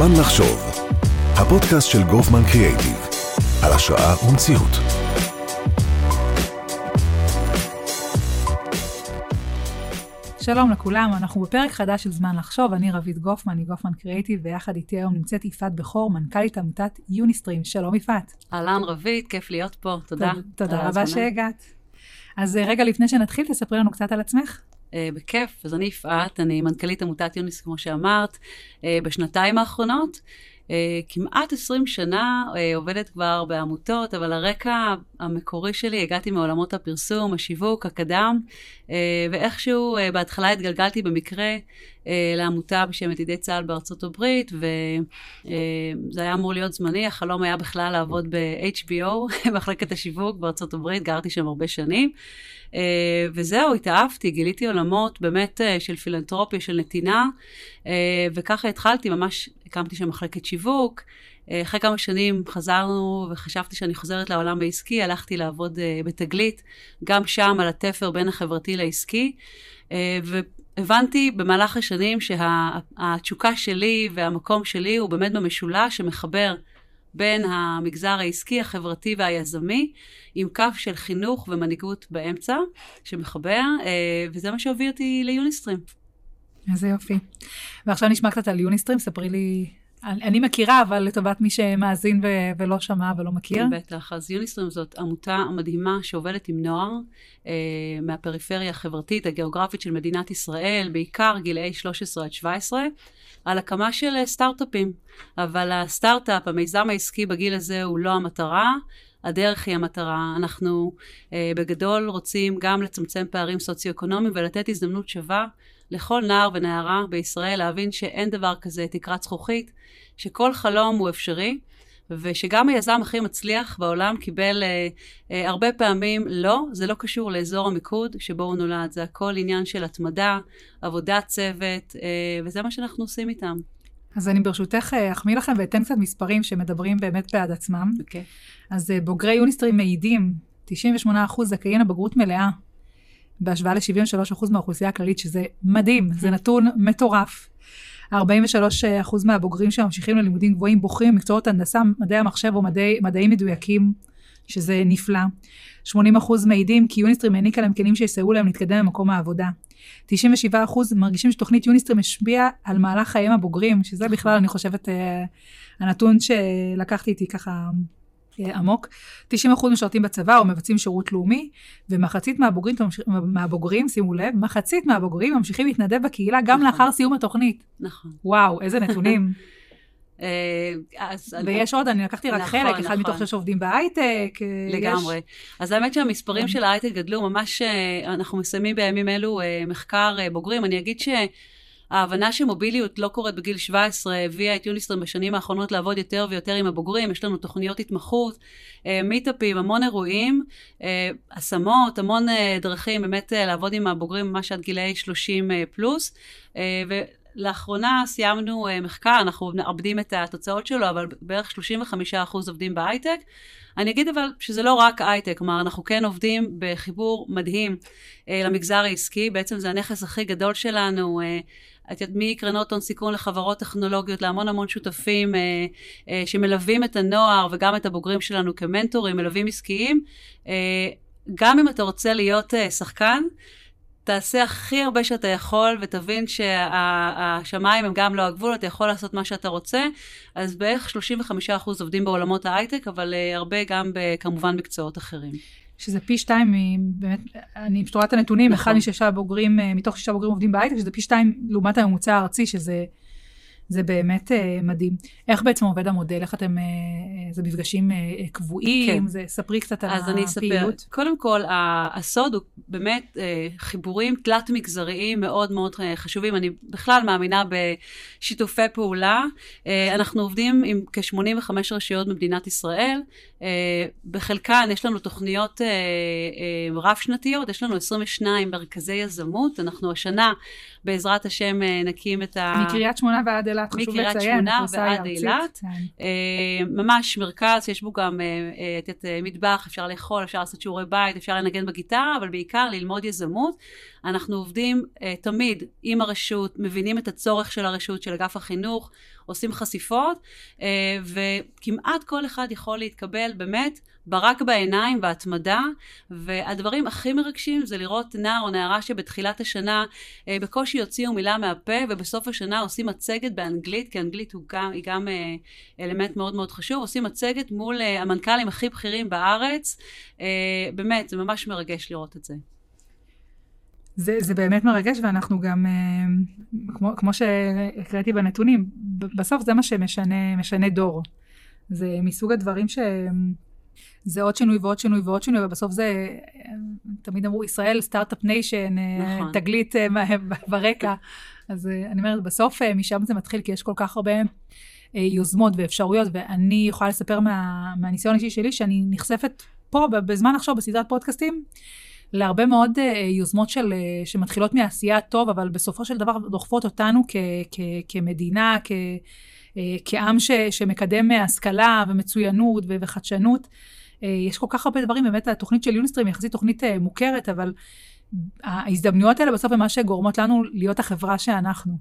זמן לחשוב, הפודקאסט של גופמן קריאייטיב, על השראה ומציאות. שלום לכולם, אנחנו בפרק חדש של זמן לחשוב, אני רבית גופמן, מגופמן קריאייטיב, ויחד איתי היום נמצאת יפעת בכור, מנכ"לית עמותת יוניסטרים. שלום יפעת. אהלן רבית, כיף להיות פה, תודה. תודה רבה שהגעת. אז אה, רגע לפני שנתחיל, תספרי לנו קצת על עצמך. Uh, בכיף, אז אני יפעת, אני מנכ"לית עמותת יוניס, כמו שאמרת, uh, בשנתיים האחרונות. Uh, כמעט 20 שנה uh, עובדת כבר בעמותות, אבל הרקע המקורי שלי, הגעתי מעולמות הפרסום, השיווק, הקדם, uh, ואיכשהו uh, בהתחלה התגלגלתי במקרה uh, לעמותה בשם ידידי צה"ל בארצות הברית, וזה היה אמור להיות זמני, החלום היה בכלל לעבוד ב-HBO, מחלקת השיווק בארצות הברית, גרתי שם הרבה שנים. וזהו, התאהבתי, גיליתי עולמות באמת של פילנטרופיה, של נתינה, וככה התחלתי, ממש הקמתי שם מחלקת שיווק. Uh, אחרי כמה שנים חזרנו וחשבתי שאני חוזרת לעולם העסקי, הלכתי לעבוד uh, בתגלית, גם שם על התפר בין החברתי לעסקי, uh, והבנתי במהלך השנים שהתשוקה שלי והמקום שלי הוא באמת במשולש שמחבר בין המגזר העסקי, החברתי והיזמי, עם קו של חינוך ומנהיגות באמצע, שמחבר, אה, וזה מה שהוביל אותי ליוניסטרים. איזה יופי. ועכשיו נשמע קצת על יוניסטרים, ספרי לי אני מכירה, אבל לטובת מי שמאזין ו- ולא שמע ולא מכיר. כן, בטח. אז יוניסטרים זאת עמותה מדהימה שעובדת עם נוער אה, מהפריפריה החברתית, הגיאוגרפית של מדינת ישראל, בעיקר גילאי 13 עד 17, על הקמה של אה, סטארט-אפים. אבל הסטארט-אפ, המיזם העסקי בגיל הזה הוא לא המטרה. הדרך היא המטרה. אנחנו אה, בגדול רוצים גם לצמצם פערים סוציו-אקונומיים ולתת הזדמנות שווה לכל נער ונערה בישראל להבין שאין דבר כזה תקרת זכוכית, שכל חלום הוא אפשרי, ושגם היזם הכי מצליח בעולם קיבל אה, אה, הרבה פעמים לא, זה לא קשור לאזור המיקוד שבו הוא נולד, זה הכל עניין של התמדה, עבודת צוות, אה, וזה מה שאנחנו עושים איתם. אז אני ברשותך אה, אחמיא לכם ואתן קצת מספרים שמדברים באמת בעד עצמם. אוקיי. Okay. אז אה, בוגרי יוניסטרים מעידים, 98% זכאים לבגרות מלאה, בהשוואה ל-73% מהאוכלוסייה הכללית, שזה מדהים, זה נתון מטורף. 43% מהבוגרים שממשיכים ללימודים גבוהים בוחרים במקצועות הנדסה, מדעי המחשב או מדעי, מדעים מדויקים, שזה נפלא. 80% מעידים כי יוניסטרים העניקה להם כלים שיסייעו להם להתקדם במקום העבודה. 97% מרגישים שתוכנית יוניסטרים השפיעה על מהלך חייהם הבוגרים, שזה בכלל, אני חושבת, אה, הנתון שלקחתי איתי ככה עמוק. 90% משרתים בצבא או מבצעים שירות לאומי, ומחצית מהבוגרים, מהבוגרים, שימו לב, מחצית מהבוגרים ממשיכים להתנדב בקהילה גם נכון. לאחר סיום התוכנית. נכון. וואו, איזה נתונים. אה, ויש עוד, אני לקחתי רק נכון, חלק, אחד מתוך נכון. שש עובדים בהייטק. אה, לגמרי. אז האמת שהמספרים של ההייטק גדלו, ממש אה, אנחנו מסיימים בימים אלו מחקר בוגרים. אני אגיד ש... ההבנה שמוביליות לא קורית בגיל 17 הביאה את יוניסטרים בשנים האחרונות לעבוד יותר ויותר עם הבוגרים, יש לנו תוכניות התמחות, אה, מיטאפים, המון אירועים, אה, השמות, המון אה, דרכים באמת לעבוד עם הבוגרים ממש עד גילאי 30 פלוס. לאחרונה סיימנו מחקר, אנחנו מאבדים את התוצאות שלו, אבל בערך 35% עובדים בהייטק. אני אגיד אבל שזה לא רק הייטק, כלומר אנחנו כן עובדים בחיבור מדהים למגזר העסקי, בעצם זה הנכס הכי גדול שלנו, מקרנות הון סיכון לחברות טכנולוגיות, להמון המון שותפים אה, אה, שמלווים את הנוער וגם את הבוגרים שלנו כמנטורים, מלווים עסקיים. אה, גם אם אתה רוצה להיות אה, שחקן, תעשה הכי הרבה שאתה יכול ותבין שהשמיים הם גם לא הגבול, אתה יכול לעשות מה שאתה רוצה. אז בערך 35% עובדים בעולמות ההייטק, אבל uh, הרבה גם כמובן מקצועות אחרים. שזה פי שתיים, באמת, אני פשוט רואה את הנתונים, נכון. אחד משישה בוגרים, אה, מתוך שישה בוגרים עובדים בהייטק, שזה פי שתיים לעומת הממוצע הארצי, שזה זה באמת uh, מדהים. איך בעצם עובד המודל? איך אתם, uh, זה מפגשים uh, קבועים? כן. זה, ספרי קצת על הפעילות. אז אני אספר. קודם כל, הסוד הוא באמת uh, חיבורים תלת-מגזריים מאוד מאוד uh, חשובים. אני בכלל מאמינה בשיתופי פעולה. Uh, אנחנו עובדים עם כ-85 רשויות במדינת ישראל. Uh, בחלקן יש לנו תוכניות uh, uh, רב-שנתיות, יש לנו 22 מרכזי יזמות. אנחנו השנה, בעזרת השם, נקים את ה... מקריית שמונה ועד אילת. חשוב לציין. מקריית שמונה ועד אילת. כן. אה, ממש מרכז, יש בו גם אה, אה, מטבח, אפשר לאכול, אפשר לעשות שיעורי בית, אפשר לנגן בגיטרה, אבל בעיקר ללמוד יזמות. אנחנו עובדים תמיד עם הרשות, מבינים את הצורך של הרשות, של אגף החינוך, עושים חשיפות, וכמעט כל אחד יכול להתקבל באמת ברק בעיניים והתמדה, והדברים הכי מרגשים זה לראות נער או נערה שבתחילת השנה בקושי יוציאו מילה מהפה, ובסוף השנה עושים מצגת באנגלית, כי אנגלית גם, היא גם אלמנט מאוד מאוד חשוב, עושים מצגת מול המנכ"לים הכי בכירים בארץ, באמת, זה ממש מרגש לראות את זה. זה, זה באמת מרגש, ואנחנו גם, כמו, כמו שהקראתי בנתונים, בסוף זה מה שמשנה דור. זה מסוג הדברים ש... זה עוד שינוי ועוד שינוי ועוד שינוי, ובסוף זה, תמיד אמרו, ישראל startup nation, נכון. תגלית ברקע. אז אני אומרת, בסוף משם זה מתחיל, כי יש כל כך הרבה יוזמות ואפשרויות, ואני יכולה לספר מה, מהניסיון האישי שלי, שאני נחשפת פה, בזמן עכשיו, בסדרת פודקאסטים, להרבה מאוד uh, יוזמות של, uh, שמתחילות מעשייה הטוב, אבל בסופו של דבר דוחפות אותנו כ, כ, כמדינה, כ, uh, כעם ש, שמקדם השכלה ומצוינות וחדשנות. יש כל כך הרבה דברים, באמת התוכנית של יוניסטרים היא יחסית תוכנית מוכרת, אבל ההזדמנויות האלה בסוף הן מה שגורמות לנו להיות החברה שאנחנו.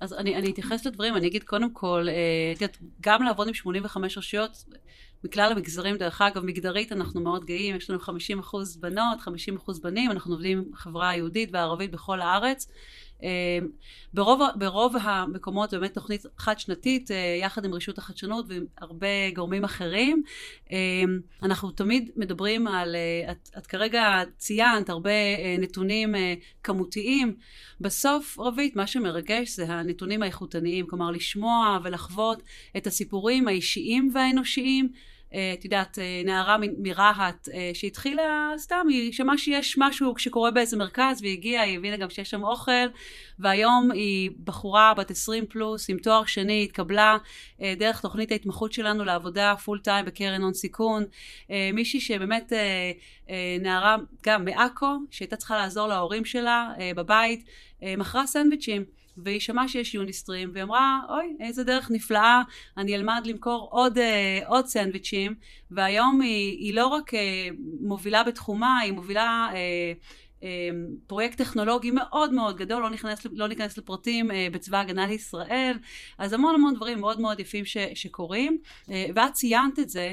אז אני, אני אתייחס לדברים, אני אגיד קודם כל, גם לעבוד עם 85 רשויות, מכלל המגזרים, דרך אגב, מגדרית אנחנו מאוד גאים, יש לנו 50 אחוז בנות, 50 אחוז בנים, אנחנו עובדים עם חברה יהודית וערבית בכל הארץ. אה, ברוב, ברוב המקומות באמת תוכנית חד שנתית אה, יחד עם רשות החדשנות והרבה גורמים אחרים. אה, אנחנו תמיד מדברים על, את, את כרגע ציינת הרבה נתונים כמותיים. בסוף רבית מה שמרגש זה הנתונים האיכותניים, כלומר לשמוע ולחוות את הסיפורים האישיים והאנושיים את יודעת, אה, נערה מרהט אה, שהתחילה סתם, היא שמעה שיש משהו שקורה באיזה מרכז והיא הגיעה, היא הבינה גם שיש שם אוכל והיום היא בחורה בת 20 פלוס עם תואר שני, התקבלה דרך תוכנית ההתמחות שלנו לעבודה פול טיים בקרן הון סיכון, מישהי שבאמת נערה גם מעכו שהייתה צריכה לעזור להורים שלה בבית, מכרה סנדוויצ'ים והיא שמעה שיש יוניסטרים, והיא אמרה, אוי, איזה דרך נפלאה, אני אלמד למכור עוד, אה, עוד סנדוויצ'ים, והיום היא, היא לא רק אה, מובילה בתחומה, היא מובילה... אה, אה, פרויקט טכנולוגי מאוד מאוד גדול, לא ניכנס, לא ניכנס לפרטים אה, בצבא ההגנה לישראל, אז המון המון דברים מאוד מאוד יפים ש, שקורים, אה, ואת ציינת את זה,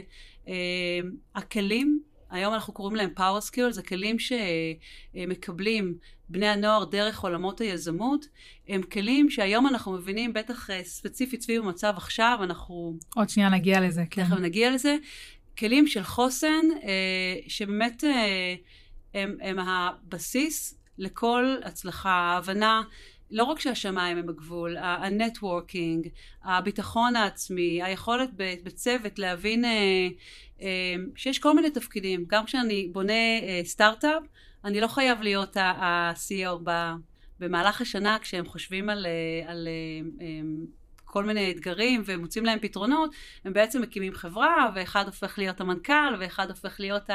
הכלים היום אנחנו קוראים להם power skills, זה כלים שמקבלים בני הנוער דרך עולמות היזמות, הם כלים שהיום אנחנו מבינים, בטח אה, ספציפית סביב המצב עכשיו, אנחנו... עוד שנייה נגיע לזה, כן. תכף נגיע לזה. כלים של חוסן, אה, שבאמת אה, הם, הם הבסיס לכל הצלחה, ההבנה. לא רק שהשמיים הם הגבול, ה networking, הביטחון העצמי, היכולת בצוות להבין שיש כל מיני תפקידים. גם כשאני בונה אה, סטארט-אפ, אני לא חייב להיות ה-CEO במהלך השנה כשהם חושבים על, על כל מיני אתגרים ומוצאים להם פתרונות, הם בעצם מקימים חברה, ואחד הופך להיות המנכ"ל, ואחד הופך להיות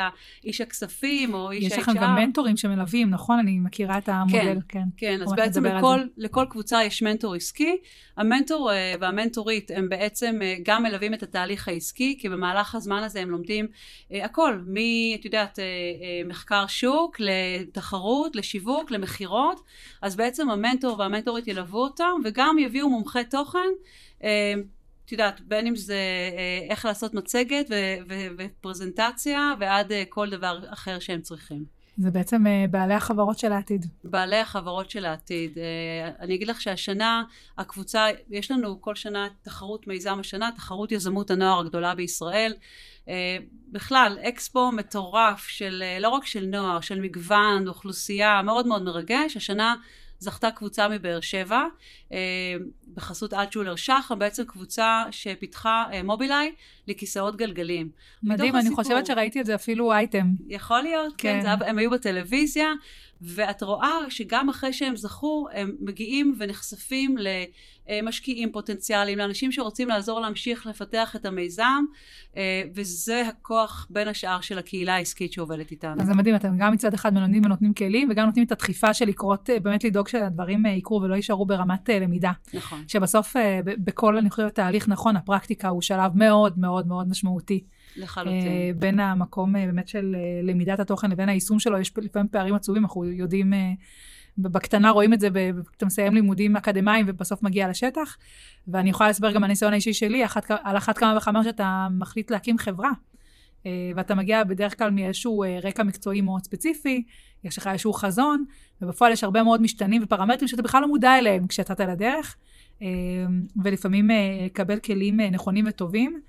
איש הכספים, או איש ה-HR. יש לכם גם מנטורים שמלווים, נכון? אני מכירה את המודל, כן. כן, כן אז בעצם לכל, לכל קבוצה יש מנטור עסקי. המנטור אה, והמנטורית הם בעצם אה, גם מלווים את התהליך העסקי, כי במהלך הזמן הזה הם לומדים אה, הכל, מ, את יודעת, מחקר שוק, לתחרות, לשיווק, למכירות, אז בעצם המנטור והמנטורית ילוו אותם, וגם יביאו מומחי תוכן. את יודעת, בין אם זה איך לעשות מצגת ופרזנטציה ועד כל דבר אחר שהם צריכים. זה בעצם אה, בעלי החברות של העתיד. בעלי החברות של העתיד. אה, אני אגיד לך שהשנה הקבוצה, יש לנו כל שנה תחרות מיזם השנה, תחרות יזמות הנוער הגדולה בישראל. אה, בכלל, אקספו מטורף של, לא רק של נוער, של מגוון, אוכלוסייה, מאוד מאוד מרגש. השנה זכתה קבוצה מבאר שבע אה, בחסות אלטשולר שחר, בעצם קבוצה שפיתחה אה, מובילאיי לכיסאות גלגלים. מדהים, אני הסיפור, חושבת שראיתי את זה אפילו אייטם. יכול להיות, כן, כן זה, הם היו בטלוויזיה, ואת רואה שגם אחרי שהם זכו, הם מגיעים ונחשפים למשקיעים פוטנציאליים, לאנשים שרוצים לעזור להמשיך לפתח את המיזם, אה, וזה הכוח בין השאר של הקהילה העסקית שעובדת איתנו. אז זה מדהים, אתם גם מצד אחד מלמדים ונותנים כלים, וגם נותנים את הדחיפה של לקרות, אה, באמת לדאוג שהדברים אה, יקרו ולא יישארו ברמת למידה. נכון. שבסוף בכל, אני חושבת, תהליך נכון, הפרקטיקה הוא שלב מאוד מאוד מאוד משמעותי. לחלוטין. בין המקום באמת של למידת התוכן לבין היישום שלו, יש לפעמים פערים עצובים, אנחנו יודעים בקטנה רואים את זה, אתה מסיים לימודים אקדמיים ובסוף מגיע לשטח. ואני יכולה להסבר גם הניסיון האישי שלי, אחת, על אחת כמה וכמה שאתה מחליט להקים חברה. אה, ואתה מגיע בדרך כלל מאיזשהו אה, רקע מקצועי מאוד ספציפי, יש לך איזשהו חזון, ובפועל יש הרבה מאוד משתנים ופרמטרים שאתה בכלל לא מודע אליהם כשיצאת לדרך, ולפעמים לקבל כלים נכונים וטובים.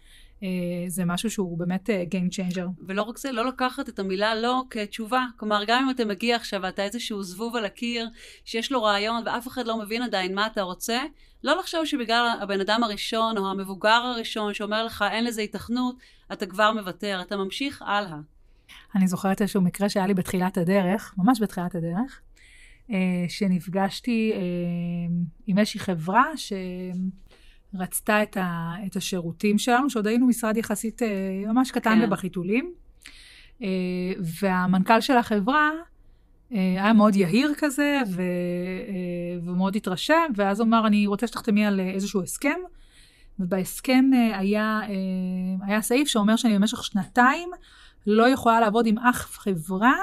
אה, זה משהו שהוא באמת אה, Game Changer. ולא רק זה, לא לקחת את המילה לא כתשובה. כלומר, גם אם אתה מגיע עכשיו ואתה איזשהו זבוב על הקיר, שיש לו רעיון ואף אחד לא מבין עדיין מה אתה רוצה, לא לחשוב שבגלל הבן אדם הראשון או המבוגר הראשון שאומר לך אין לזה התכנות, אתה כבר מוותר, אתה ממשיך הלאה. אני זוכרת איזשהו מקרה שהיה לי בתחילת הדרך, ממש בתחילת הדרך, אה, שנפגשתי עם איזושהי חברה ש... רצתה את, ה, את השירותים שלנו, שעוד היינו משרד יחסית אה, ממש קטן כן. ובחיתולים. אה, והמנכ"ל של החברה אה, היה מאוד יהיר כזה, ו, ומאוד התרשם, ואז הוא אמר, אני רוצה שתחתמי על איזשהו הסכם. ובהסכם היה, היה סעיף שאומר שאני במשך שנתיים לא יכולה לעבוד עם אף חברה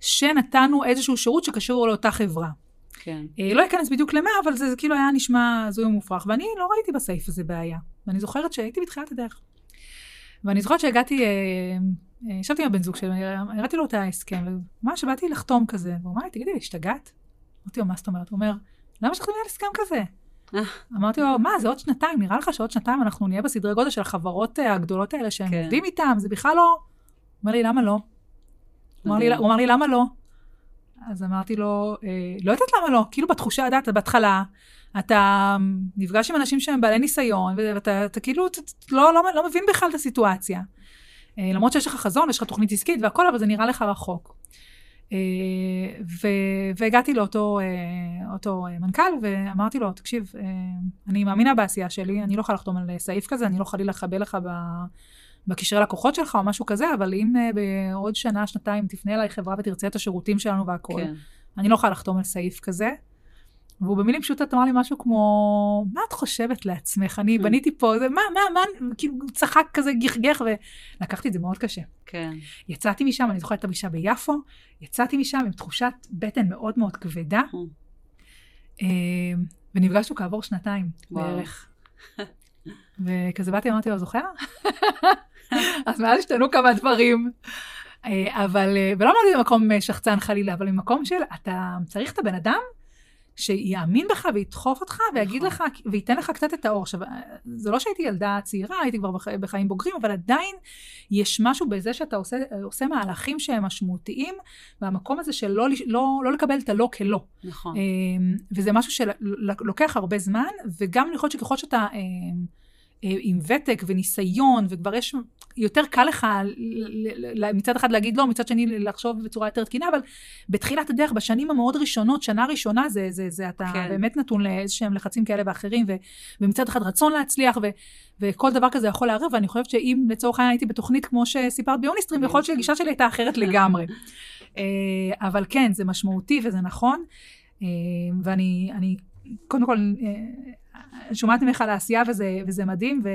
שנתנו איזשהו שירות שקשור לאותה חברה. כן. אה, לא אכנס בדיוק למה, אבל זה, זה כאילו היה נשמע הזוי ומופרך, ואני לא ראיתי בסעיף הזה בעיה. ואני זוכרת שהייתי בתחילת הדרך. ואני זוכרת שהגעתי, אה, אה, ישבתי עם הבן זוג שלי, הראיתי לו את ההסכם, וממש באתי לחתום כזה, והוא אמר לי, תגידי, השתגעת? אמרתי לו, מה זאת אומרת? הוא אומר, למה שתחתמי על הסכם כזה? אמרתי לו, מה, זה עוד שנתיים, נראה לך שעוד שנתיים אנחנו נהיה בסדרי גודל של החברות הגדולות האלה שהם כן. עובדים איתם, זה בכלל לא... הוא אומר לי, למה לא? הוא אמר לי, למה לא? אז אמרתי לו, אה, לא יודעת למה לא, כאילו בתחושה, יודעת, בהתחלה, אתה נפגש עם אנשים שהם בעלי ניסיון, ואתה אתה, כאילו אתה, לא, לא, לא מבין בכלל את הסיטואציה. אה, למרות שיש לך חזון, יש לך תוכנית עסקית והכל, אבל זה נראה לך רחוק. אה, ו, והגעתי לאותו אותו מנכ"ל, ואמרתי לו, תקשיב, אני מאמינה בעשייה שלי, אני לא יכולה לחתום על סעיף כזה, אני לא חלילה לחבל לך ב... בקשרי לקוחות שלך או משהו כזה, אבל אם uh, בעוד שנה, שנתיים תפנה אליי חברה ותרצה את השירותים שלנו והכול, כן. אני לא יכולה לחתום על סעיף כזה. והוא במילים פשוטות אמר לי משהו כמו, מה את חושבת לעצמך? אני. בניתי פה, זה, מה, מה, מה, כאילו צחק כזה, גחגח, ולקחתי את זה מאוד קשה. כן. יצאתי משם, אני זוכרת את הפגישה ביפו, יצאתי משם עם תחושת בטן מאוד מאוד כבדה, אה, ונפגשנו כעבור שנתיים וואו. בערך. וכזה באתי, אמרתי לו, זוכר? אז מאז השתנו כמה דברים. אה, אבל, אה, ולא אמרתי במקום אה, שחצן חלילה, אבל במקום של, אתה צריך את הבן אדם שיאמין בך וידחוף אותך ויגיד נכון. לך, וייתן לך קצת את האור. עכשיו, זה לא שהייתי ילדה צעירה, הייתי כבר בח, בחיים בוגרים, אבל עדיין יש משהו בזה שאתה עושה, עושה מהלכים שהם משמעותיים, והמקום הזה של לא, לא, לא לקבל את הלא כלא. נכון. וזה משהו שלוקח הרבה זמן, וגם יכול להיות שככל שאתה... אה, עם ותק וניסיון, וכבר יש, יותר קל לך מצד אחד להגיד לא, מצד שני לחשוב בצורה יותר תקינה, אבל בתחילת הדרך, בשנים המאוד ראשונות, שנה ראשונה, זה, זה, זה אתה כן. באמת נתון לאיזשהם לחצים כאלה ואחרים, ו, ומצד אחד רצון להצליח, ו, וכל דבר כזה יכול לערב, ואני חושבת שאם לצורך העניין הייתי בתוכנית כמו שסיפרת ביוניסטרים, יכול להיות שהגישה שלי הייתה אחרת לגמרי. אה, אבל כן, זה משמעותי וזה נכון, אה, ואני קודם כל שומעת ממך על העשייה וזה, וזה מדהים, ו, אה,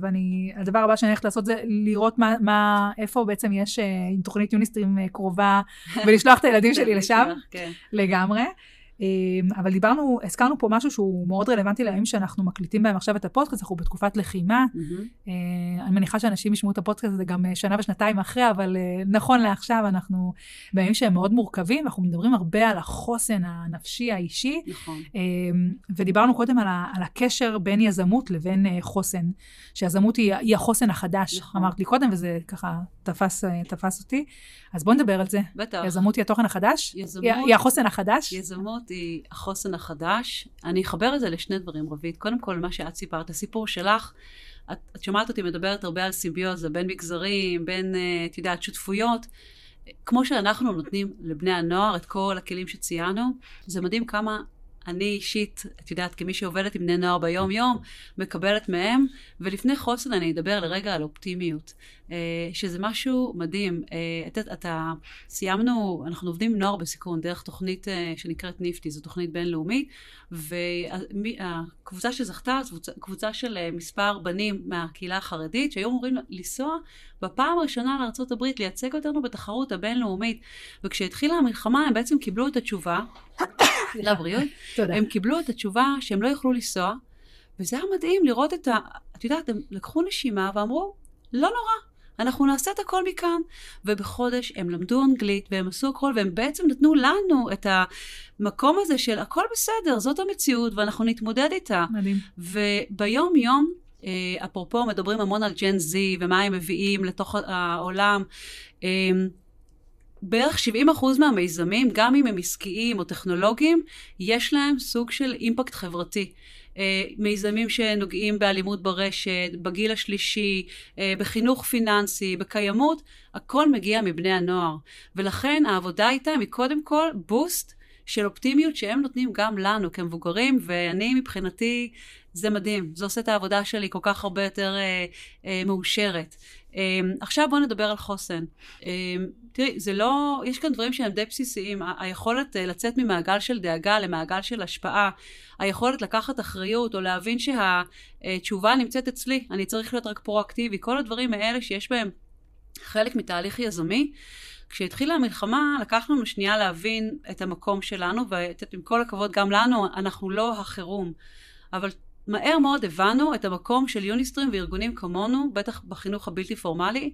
ואני, הדבר הבא שאני הולכת לעשות זה לראות מה, מה, איפה בעצם יש אה, עם תוכנית יוניסטרים אה, קרובה, ולשלוח את הילדים שלי לשם, כן. לגמרי. אמ, אבל דיברנו, הזכרנו פה משהו שהוא מאוד רלוונטי לימים שאנחנו מקליטים בהם עכשיו את הפודקאסט, אנחנו בתקופת לחימה. Mm-hmm. אני מניחה שאנשים ישמעו את הפודקאסט הזה גם אה, שנה ושנתיים אחרי, אבל אה, נכון לעכשיו אנחנו בימים שהם מאוד מורכבים, אנחנו מדברים הרבה על החוסן הנפשי האישי. נכון. אמ, ודיברנו קודם על, ה, על הקשר בין יזמות לבין חוסן, שיזמות היא, היא החוסן החדש, נכון. אמרת לי קודם, וזה ככה תפס, תפס אותי. אז בואי נדבר על זה. בטח. יזמות היא התוכן החדש? יזמות. היא החוסן החדש? יזמות היא החוסן החדש. אני אחבר את זה לשני דברים, רבית. קודם כל, מה שאת סיפרת, הסיפור שלך, את, את שומעת אותי מדברת הרבה על סימביוזה, בין מגזרים, בין, אה, את יודעת, שותפויות. כמו שאנחנו נותנים לבני הנוער את כל הכלים שציינו, זה מדהים כמה אני אישית, את יודעת, כמי שעובדת עם בני נוער ביום-יום, מקבלת מהם, ולפני חוסן אני אדבר לרגע על אופטימיות, אה, שזה משהו מדהים. אה, אתה, אתה, סיימנו, אנחנו עובדים עם נוער בסיכון דרך תוכנית אה, שנקראת ניפטי, זו תוכנית בינלאומית, והקבוצה שזכתה, קבוצה של מספר בנים מהקהילה החרדית, שהיו אמורים לנסוע בפעם הראשונה לארה"ב לייצג אותנו בתחרות הבינלאומית. וכשהתחילה המלחמה הם בעצם קיבלו את התשובה, לבריאות, הם קיבלו את התשובה שהם לא יוכלו לנסוע, וזה היה מדהים לראות את ה... את יודעת, הם לקחו נשימה ואמרו, לא נורא, אנחנו נעשה את הכל מכאן. ובחודש הם למדו אנגלית והם עשו הכל, והם בעצם נתנו לנו את המקום הזה של הכל בסדר, זאת המציאות ואנחנו נתמודד איתה. מדהים. וביום יום, אה, אפרופו, מדברים המון על ג'ן זי ומה הם מביאים לתוך העולם. בערך 70% מהמיזמים, גם אם הם עסקיים או טכנולוגיים, יש להם סוג של אימפקט חברתי. אה, מיזמים שנוגעים באלימות ברשת, בגיל השלישי, אה, בחינוך פיננסי, בקיימות, הכל מגיע מבני הנוער. ולכן העבודה איתם היא קודם כל בוסט של אופטימיות שהם נותנים גם לנו כמבוגרים, ואני מבחינתי, זה מדהים. זה עושה את העבודה שלי כל כך הרבה יותר אה, אה, מאושרת. אה, עכשיו בואו נדבר על חוסן. אה, תראי, זה לא, יש כאן דברים שהם די בסיסיים. היכולת אה, לצאת ממעגל של דאגה למעגל של השפעה, היכולת לקחת אחריות או להבין שהתשובה נמצאת אצלי, אני צריך להיות רק פרואקטיבי, כל הדברים האלה שיש בהם חלק מתהליך יזמי. כשהתחילה המלחמה, לקח לנו שנייה להבין את המקום שלנו, ועם כל הכבוד גם לנו, אנחנו לא החירום. אבל מהר מאוד הבנו את המקום של יוניסטרים וארגונים כמונו, בטח בחינוך הבלתי פורמלי,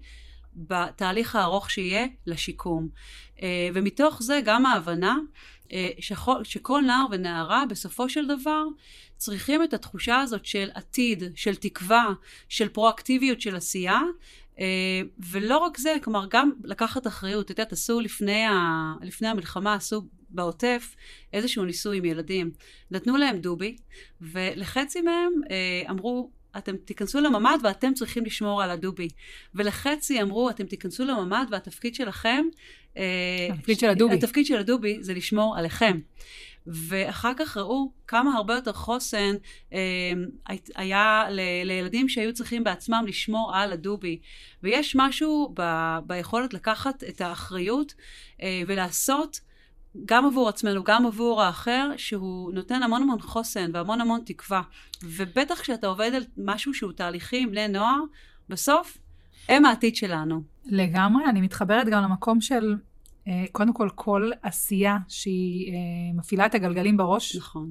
בתהליך הארוך שיהיה לשיקום. אה, ומתוך זה גם ההבנה אה, שכל, שכל נער ונערה בסופו של דבר צריכים את התחושה הזאת של עתיד, של תקווה, של פרואקטיביות של עשייה, אה, ולא רק זה, כלומר גם לקחת אחריות. את יודעת, עשו לפני, ה, לפני המלחמה, עשו בעוטף איזשהו ניסוי עם ילדים. נתנו להם דובי, ולחצי מהם אמרו, אתם תיכנסו לממ"ד ואתם צריכים לשמור על הדובי. ולחצי אמרו, אתם תיכנסו לממ"ד והתפקיד שלכם... אה, התפקיד. של הדובי. התפקיד של הדובי זה לשמור עליכם. ואחר כך ראו כמה הרבה יותר חוסן אה, היה ל, לילדים שהיו צריכים בעצמם לשמור על הדובי. ויש משהו ב, ביכולת לקחת את האחריות אה, ולעשות גם עבור עצמנו, גם עבור האחר, שהוא נותן המון המון חוסן והמון המון תקווה. ובטח כשאתה עובד על משהו שהוא תהליכי עם בני נוער, בסוף הם העתיד שלנו. לגמרי, אני מתחברת גם למקום של, אה, קודם כל, כל עשייה שהיא אה, מפעילה את הגלגלים בראש. נכון.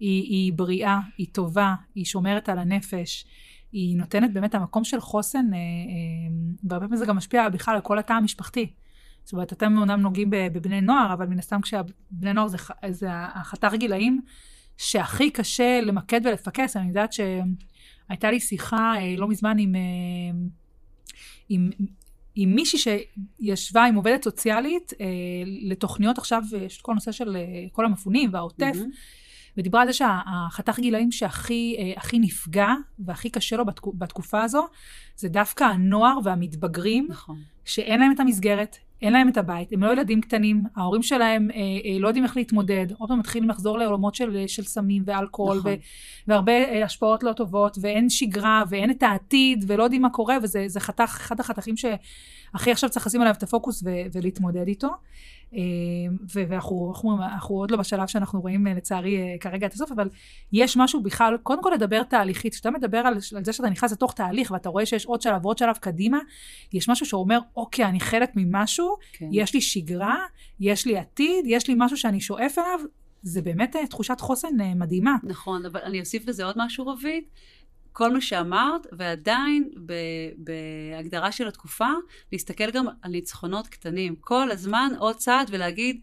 היא, היא בריאה, היא טובה, היא שומרת על הנפש. היא נותנת באמת המקום של חוסן, אה, והרבה פעמים זה גם משפיע בכלל על כל התא המשפחתי. זאת אומרת, אתם אומנם נוגעים בבני נוער, אבל מן הסתם כשבני נוער זה, זה החתך גילאים שהכי קשה למקד ולפקס. אני יודעת שהייתה לי שיחה אה, לא מזמן עם, אה, עם, עם מישהי שישבה עם עובדת סוציאלית אה, לתוכניות עכשיו, יש את כל הנושא של כל המפונים והעוטף. Mm-hmm. ודיברה על זה שהחתך גילאים שהכי הכי נפגע והכי קשה לו בתקופה הזו, זה דווקא הנוער והמתבגרים, נכון. שאין להם את המסגרת, אין להם את הבית, הם לא ילדים קטנים, ההורים שלהם אה, אה, לא יודעים איך להתמודד, עוד פעם מתחילים לחזור לעולמות של, של סמים ואלכוהול, נכון. ו, והרבה אה, השפעות לא טובות, ואין שגרה, ואין את העתיד, ולא יודעים מה קורה, וזה חתך, אחד החתכים שהכי עכשיו צריך לשים עליו את הפוקוס ו, ולהתמודד איתו. אה, ואנחנו אנחנו, אנחנו עוד לא בשלב שאנחנו רואים אה, לצערי אה, כרגע את הסוף, אבל יש משהו בכלל, קודם כל לדבר תהליכית, כשאתה מדבר על, על זה שאתה נכנס לתוך תהליך ואתה רואה שיש עוד שלב ועוד שלב קדימה, יש משהו שאומר, אוקיי, אני חלק ממשהו, כן. יש לי שגרה, יש לי עתיד, יש לי משהו שאני שואף אליו, זה באמת תחושת חוסן מדהימה. נכון, אבל אני אוסיף לזה עוד משהו, רבית. כל מה שאמרת, ועדיין בהגדרה של התקופה, להסתכל גם על ניצחונות קטנים. כל הזמן עוד צעד ולהגיד,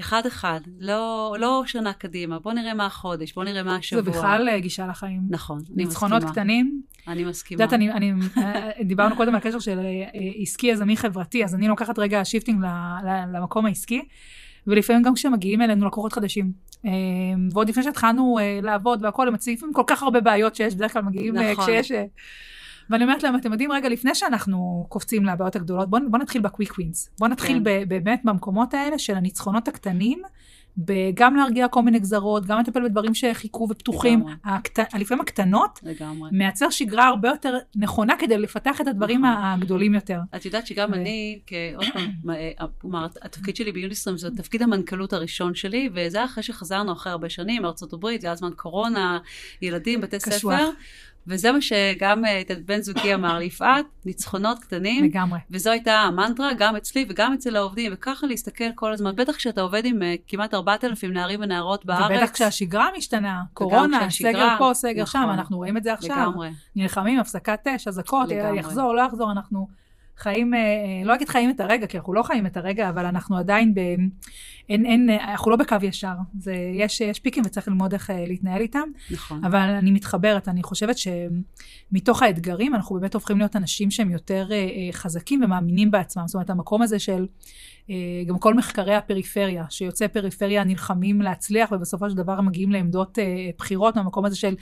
אחד-אחד, לא, לא שנה קדימה, בוא נראה מה החודש, בוא נראה מה השבוע. זה בכלל אה, גישה לחיים. נכון, אני מסכימה. ניצחונות קטנים. אני מסכימה. את יודעת, אני, אני, אה, דיברנו קודם על קשר של אה, עסקי יזמי חברתי, אז אני לוקחת רגע shifting למקום העסקי. ולפעמים גם כשמגיעים אלינו לקוחות חדשים. אה, ועוד לפני שהתחלנו אה, לעבוד והכל, הם מציפים כל כך הרבה בעיות שיש, בדרך כלל מגיעים אה, נכון. כשיש... ואני אומרת להם, אתם יודעים, רגע, לפני שאנחנו קופצים לבעיות הגדולות, בואו בוא נתחיל ב quick wins. בואו נתחיל כן. באמת במקומות האלה של הניצחונות הקטנים, גם להרגיע כל מיני גזרות, גם לטפל בדברים שחיכו ופתוחים, לגמרי. הקט... לפעמים הקטנות, לגמרי. מייצר שגרה הרבה יותר נכונה כדי לפתח את הדברים נכון. הגדולים יותר. את יודעת שגם ו- אני, כעוד פעם, אה, התפקיד שלי ביוניסטרים זה תפקיד המנכ"לות הראשון שלי, וזה אחרי שחזרנו אחרי הרבה שנים הברית, זה היה זמן קורונה, ילדים, בתי קשוח. ספר, וזה מה שגם אה, בן זוגי אמר לי, יפעת, ניצחונות קטנים, לגמרי. וזו הייתה המנטרה גם אצלי וגם אצל העובדים, וככה להסתכל כל הזמן, בטח כשאתה עובד עם אה, כמעט 4,000 נערים ונערות בארץ. ובטח כשהשגרה משתנה, קורונה, כשהשגרה, סגר פה, סגר שם, נכון. אנחנו רואים את זה עכשיו. לגמרי. נלחמים, הפסקת אש, אזעקות. יחזור, לא יחזור, אנחנו חיים, אה, אה, לא אגיד חיים את הרגע, כי אנחנו לא חיים את הרגע, אבל אנחנו עדיין ב... אין, אין, אה, אנחנו לא בקו ישר. זה, יש, יש פיקים וצריך ללמוד איך להתנהל איתם, נכון. אבל אני מתחברת, אני חושבת שמתוך האתגרים אנחנו באמת הופכים להיות אנשים שהם יותר חזקים ומאמינים בעצמם. זאת אומרת, המקום הזה של... גם כל מחקרי הפריפריה, שיוצאי פריפריה נלחמים להצליח ובסופו של דבר מגיעים לעמדות בחירות מהמקום הזה של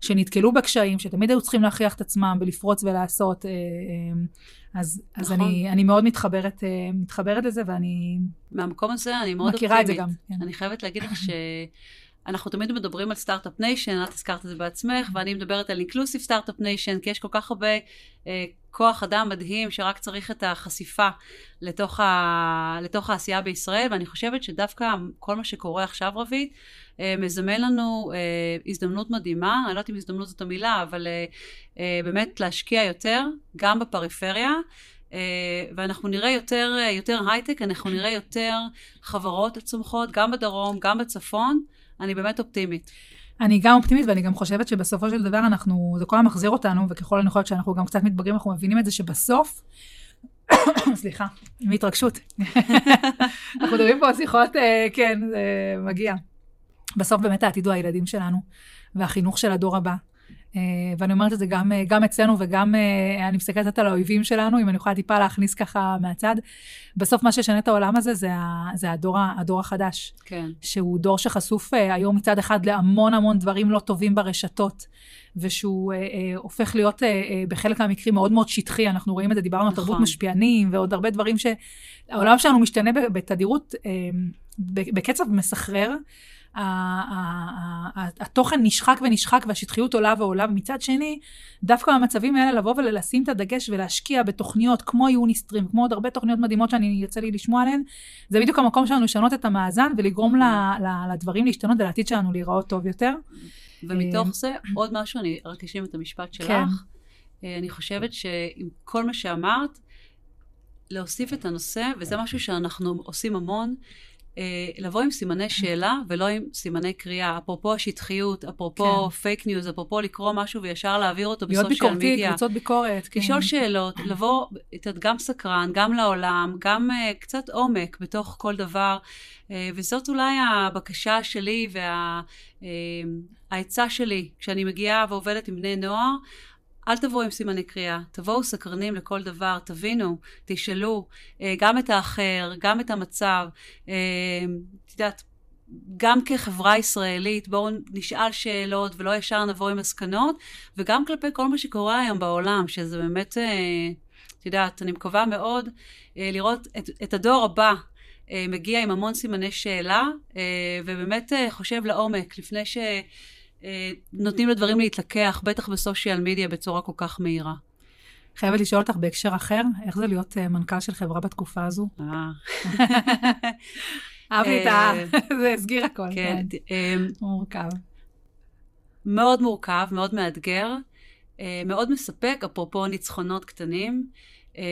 שנתקלו בקשיים, שתמיד היו צריכים להכריח את עצמם ולפרוץ ולעשות. אז, אז נכון. אני, אני מאוד מתחברת, אה, מתחברת לזה ואני מהמקום הזה אני מאוד מכירה את זה אופטימית. גם. כן. אני חייבת להגיד לך שאנחנו תמיד מדברים על startup nation, את הזכרת את זה בעצמך, ואני מדברת על inclusive startup nation, כי יש כל כך הרבה אה, כוח אדם מדהים שרק צריך את החשיפה לתוך, ה, לתוך העשייה בישראל, ואני חושבת שדווקא כל מה שקורה עכשיו, רוית, אה, מזמן לנו אה, הזדמנות מדהימה, אני לא יודעת אם הזדמנות זאת המילה, אבל אה, אה, באמת להשקיע יותר, גם בפריפריה. Uh, ואנחנו נראה יותר, uh, יותר הייטק, אנחנו נראה יותר חברות צומחות, גם בדרום, גם בצפון. אני באמת אופטימית. אני גם אופטימית ואני גם חושבת שבסופו של דבר אנחנו, זה כל הזמן מחזיר אותנו, וככל הנכון שאנחנו גם קצת מתבגרים, אנחנו מבינים את זה שבסוף, סליחה, מהתרגשות. אנחנו מדברים פה על שיחות, אה, כן, זה מגיע. בסוף באמת העתיד הוא הילדים שלנו, והחינוך של הדור הבא. אה, ואני אומרת את זה גם, אה, גם אצלנו וגם אה, אני מסתכלת על האויבים שלנו, אם אני יכולה טיפה להכניס ככה מהצד. בסוף מה שישנה את העולם הזה זה, זה הדור, הדור החדש. כן. שהוא דור שחשוף היום מצד אחד להמון המון דברים לא טובים ברשתות, ושהוא אה, אה, הופך להיות אה, אה, בחלק מהמקרים מאוד מאוד שטחי, אנחנו רואים את זה, דיברנו על נכון. תרבות משפיענים ועוד הרבה דברים שהעולם שלנו משתנה בתדירות, אה, בקצב מסחרר. התוכן נשחק ונשחק והשטחיות עולה ועולה, ומצד שני, דווקא במצבים האלה לבוא ולשים את הדגש ולהשקיע בתוכניות כמו יוניסטרים, כמו עוד הרבה תוכניות מדהימות שאני יוצא לי לשמוע עליהן, זה בדיוק המקום שלנו לשנות את המאזן ולגרום ל- ל- לדברים להשתנות ולעתיד שלנו להיראות טוב יותר. ומתוך זה, עוד משהו, אני רק אשלים את המשפט שלך. כן. אה, אני חושבת שעם כל מה שאמרת, להוסיף את הנושא, וזה משהו שאנחנו עושים המון, אה, לבוא עם סימני שאלה ולא עם סימני קריאה. אפרופו השטחיות, אפרופו fake news, אפרופו לקרוא משהו וישר להעביר אותו להיות ב social ביקורתי, מדיה. קבוצות ביקורת. כן. לשאול שאלות, לבוא, גם סקרן, גם לעולם, גם uh, קצת עומק בתוך כל דבר, uh, וזאת אולי הבקשה שלי והעצה שלי כשאני מגיעה ועובדת עם בני נוער. אל תבואו עם סימני קריאה, תבואו סקרנים לכל דבר, תבינו, תשאלו, אה, גם את האחר, גם את המצב. אה, את יודעת, גם כחברה ישראלית, בואו נשאל שאלות ולא ישר נבוא עם מסקנות, וגם כלפי כל מה שקורה היום בעולם, שזה באמת, אה, את יודעת, אני מקווה מאוד לראות את, את הדור הבא מגיע עם המון סימני שאלה, ובאמת חושב לעומק, לפני שנותנים לדברים להתלקח, בטח בסושיאל מדיה, בצורה כל כך מהירה. חייבת לשאול אותך בהקשר אחר, איך זה להיות אה, מנכ"ל של חברה בתקופה הזו? אה, אהבתי את ה... זה הסגיר הכל. כן, כן. אה, מורכב. מאוד מורכב, מאוד מאתגר, אה, מאוד מספק, אפרופו ניצחונות קטנים. אה,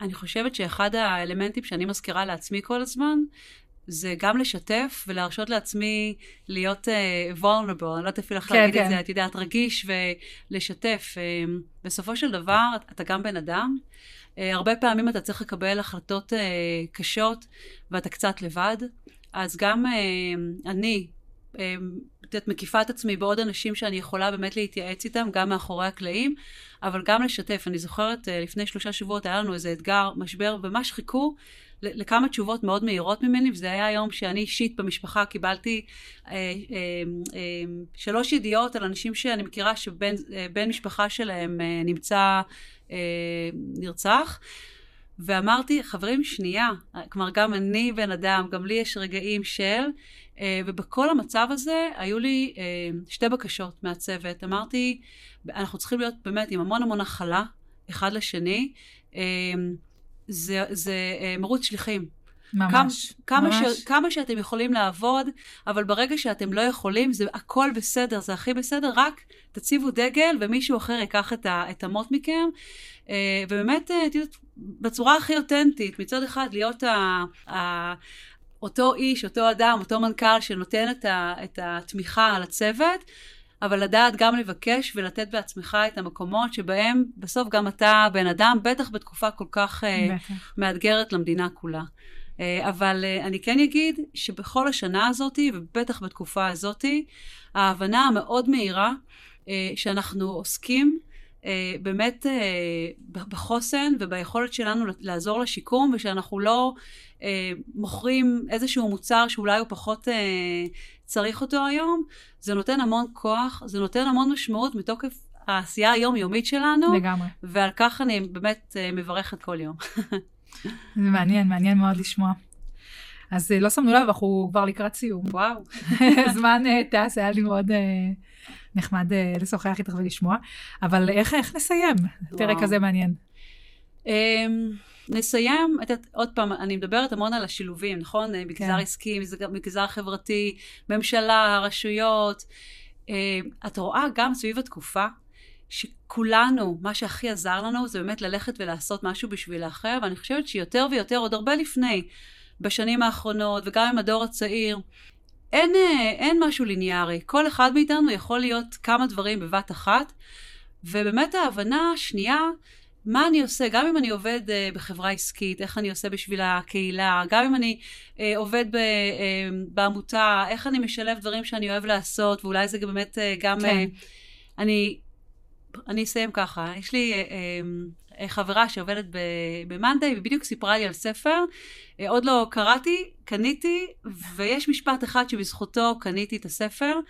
אני חושבת שאחד האלמנטים שאני מזכירה לעצמי כל הזמן, זה גם לשתף ולהרשות לעצמי להיות uh, vulnerable, אני לא יודעת אפילו איך כן, להגיד כן. את זה, את יודעת, רגיש ולשתף. Uh, בסופו של דבר, אתה גם בן אדם. Uh, הרבה פעמים אתה צריך לקבל החלטות uh, קשות ואתה קצת לבד. אז גם uh, אני, uh, את יודעת, מקיפה את עצמי בעוד אנשים שאני יכולה באמת להתייעץ איתם, גם מאחורי הקלעים, אבל גם לשתף. אני זוכרת, uh, לפני שלושה שבועות היה לנו איזה אתגר, משבר, ממש חיכו לכמה תשובות מאוד מהירות ממני, וזה היה היום שאני אישית במשפחה קיבלתי אה, אה, אה, שלוש ידיעות על אנשים שאני מכירה שבן אה, משפחה שלהם אה, נמצא, נרצח. ואמרתי, חברים, שנייה, כלומר, גם אני בן אדם, גם לי יש רגעים של, ובכל המצב הזה היו לי שתי בקשות מהצוות. אמרתי, אנחנו צריכים להיות באמת עם המון המון הכלה, אחד לשני. אה, זה, זה מרוץ שליחים. ממש, כמה, ממש. ש, כמה שאתם יכולים לעבוד, אבל ברגע שאתם לא יכולים, זה הכל בסדר, זה הכי בסדר, רק תציבו דגל ומישהו אחר ייקח את, ה, את המוט מכם. ובאמת, את יודעת, בצורה הכי אותנטית, מצד אחד להיות ה, ה, אותו איש, אותו אדם, אותו מנכ"ל שנותן את, ה, את התמיכה על הצוות, אבל לדעת גם לבקש ולתת בעצמך את המקומות שבהם בסוף גם אתה בן אדם, בטח בתקופה כל כך בטח. מאתגרת למדינה כולה. אה, אבל אה, אני כן אגיד שבכל השנה הזאת, ובטח בתקופה הזאת, ההבנה המאוד מהירה שאנחנו עוסקים אה, באמת אה, בחוסן וביכולת שלנו לעזור לשיקום, ושאנחנו לא אה, מוכרים איזשהו מוצר שאולי הוא פחות אה, צריך אותו היום, זה נותן המון כוח, זה נותן המון משמעות מתוקף העשייה היומיומית שלנו. לגמרי. ועל כך אני באמת אה, מברכת כל יום. זה מעניין, מעניין מאוד לשמוע. אז אה, לא שמנו לב, אנחנו כבר לקראת סיום. וואו. זמן אה, טס, היה לי מאוד... נחמד לשוחח איתך ולשמוע, אבל איך, איך נסיים? פרק כזה מעניין. Um, נסיים, את, עוד פעם, אני מדברת המון על השילובים, נכון? כן. מגזר עסקי, מגזר חברתי, ממשלה, רשויות. Uh, את רואה גם סביב התקופה, שכולנו, מה שהכי עזר לנו זה באמת ללכת ולעשות משהו בשביל האחר, ואני חושבת שיותר ויותר, עוד הרבה לפני, בשנים האחרונות, וגם עם הדור הצעיר, אין, אה, אין משהו ליניארי. כל אחד מאיתנו יכול להיות כמה דברים בבת אחת, ובאמת ההבנה השנייה, מה אני עושה, גם אם אני עובד uh, בחברה עסקית, איך אני עושה בשביל הקהילה, גם אם אני uh, עובד ב, uh, בעמותה, איך אני משלב דברים שאני אוהב לעשות, ואולי זה באמת uh, גם... כן. Uh, אני, אני אסיים ככה, יש לי uh, uh, חברה שעובדת ב-Monday, ובדיוק סיפרה לי על ספר אה, עוד לא קראתי, קניתי, ויש משפט אחד שבזכותו קניתי את הספר.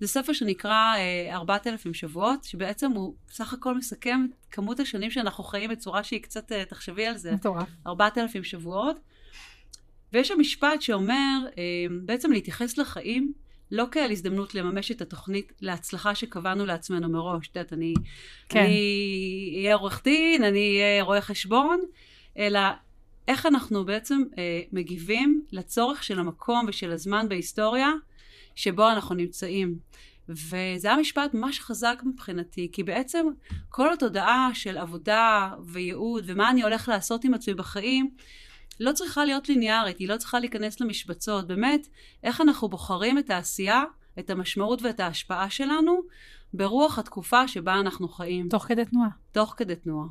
זה ספר שנקרא 4,000 אה, שבועות, שבעצם הוא סך הכל מסכם את כמות השנים שאנחנו חיים בצורה שהיא קצת, אה, תחשבי על זה. מטורף. 4,000 שבועות. ויש שם משפט שאומר, בעצם להתייחס לחיים לא כעל הזדמנות לממש את התוכנית להצלחה שקבענו לעצמנו מראש. את יודעת, אני כן. אהיה עורך דין, אני אהיה רואה חשבון, אלא איך אנחנו בעצם אה, מגיבים לצורך של המקום ושל הזמן בהיסטוריה שבו אנחנו נמצאים. וזה היה משפט ממש חזק מבחינתי, כי בעצם כל התודעה של עבודה וייעוד ומה אני הולך לעשות עם עצמי בחיים, לא צריכה להיות ליניארית, היא לא צריכה להיכנס למשבצות. באמת, איך אנחנו בוחרים את העשייה, את המשמעות ואת ההשפעה שלנו ברוח התקופה שבה אנחנו חיים. תוך כדי תנועה. תוך כדי תנועה.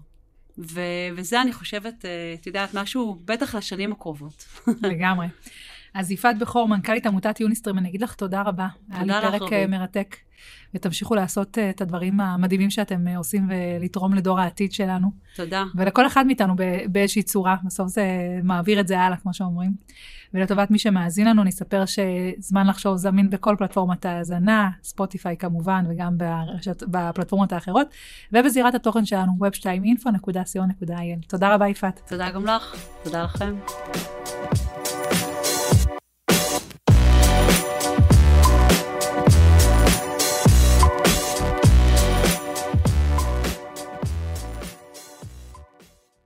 ו- וזה, אני חושבת, אה, את יודעת, משהו בטח לשנים הקרובות. לגמרי. אז יפעת בכור, מנכ"לית עמותת יוניסטרים, אני אגיד לך תודה רבה. תודה לך, היה לי פרק אה, מרתק, ותמשיכו לעשות אה, את הדברים המדהימים שאתם עושים ולתרום לדור העתיד שלנו. תודה. ולכל אחד מאיתנו באיזושהי צורה, בסוף זה מעביר את זה הלאה, כמו שאומרים. ולטובת מי שמאזין לנו, נספר שזמן לחשוב זמין בכל פלטפורמת ההאזנה, ספוטיפיי כמובן, וגם ברשת, בפלטפורמות האחרות, ובזירת התוכן שלנו, web2info.co.il. תודה רבה, יפעת. תודה גם לך, תודה לכם.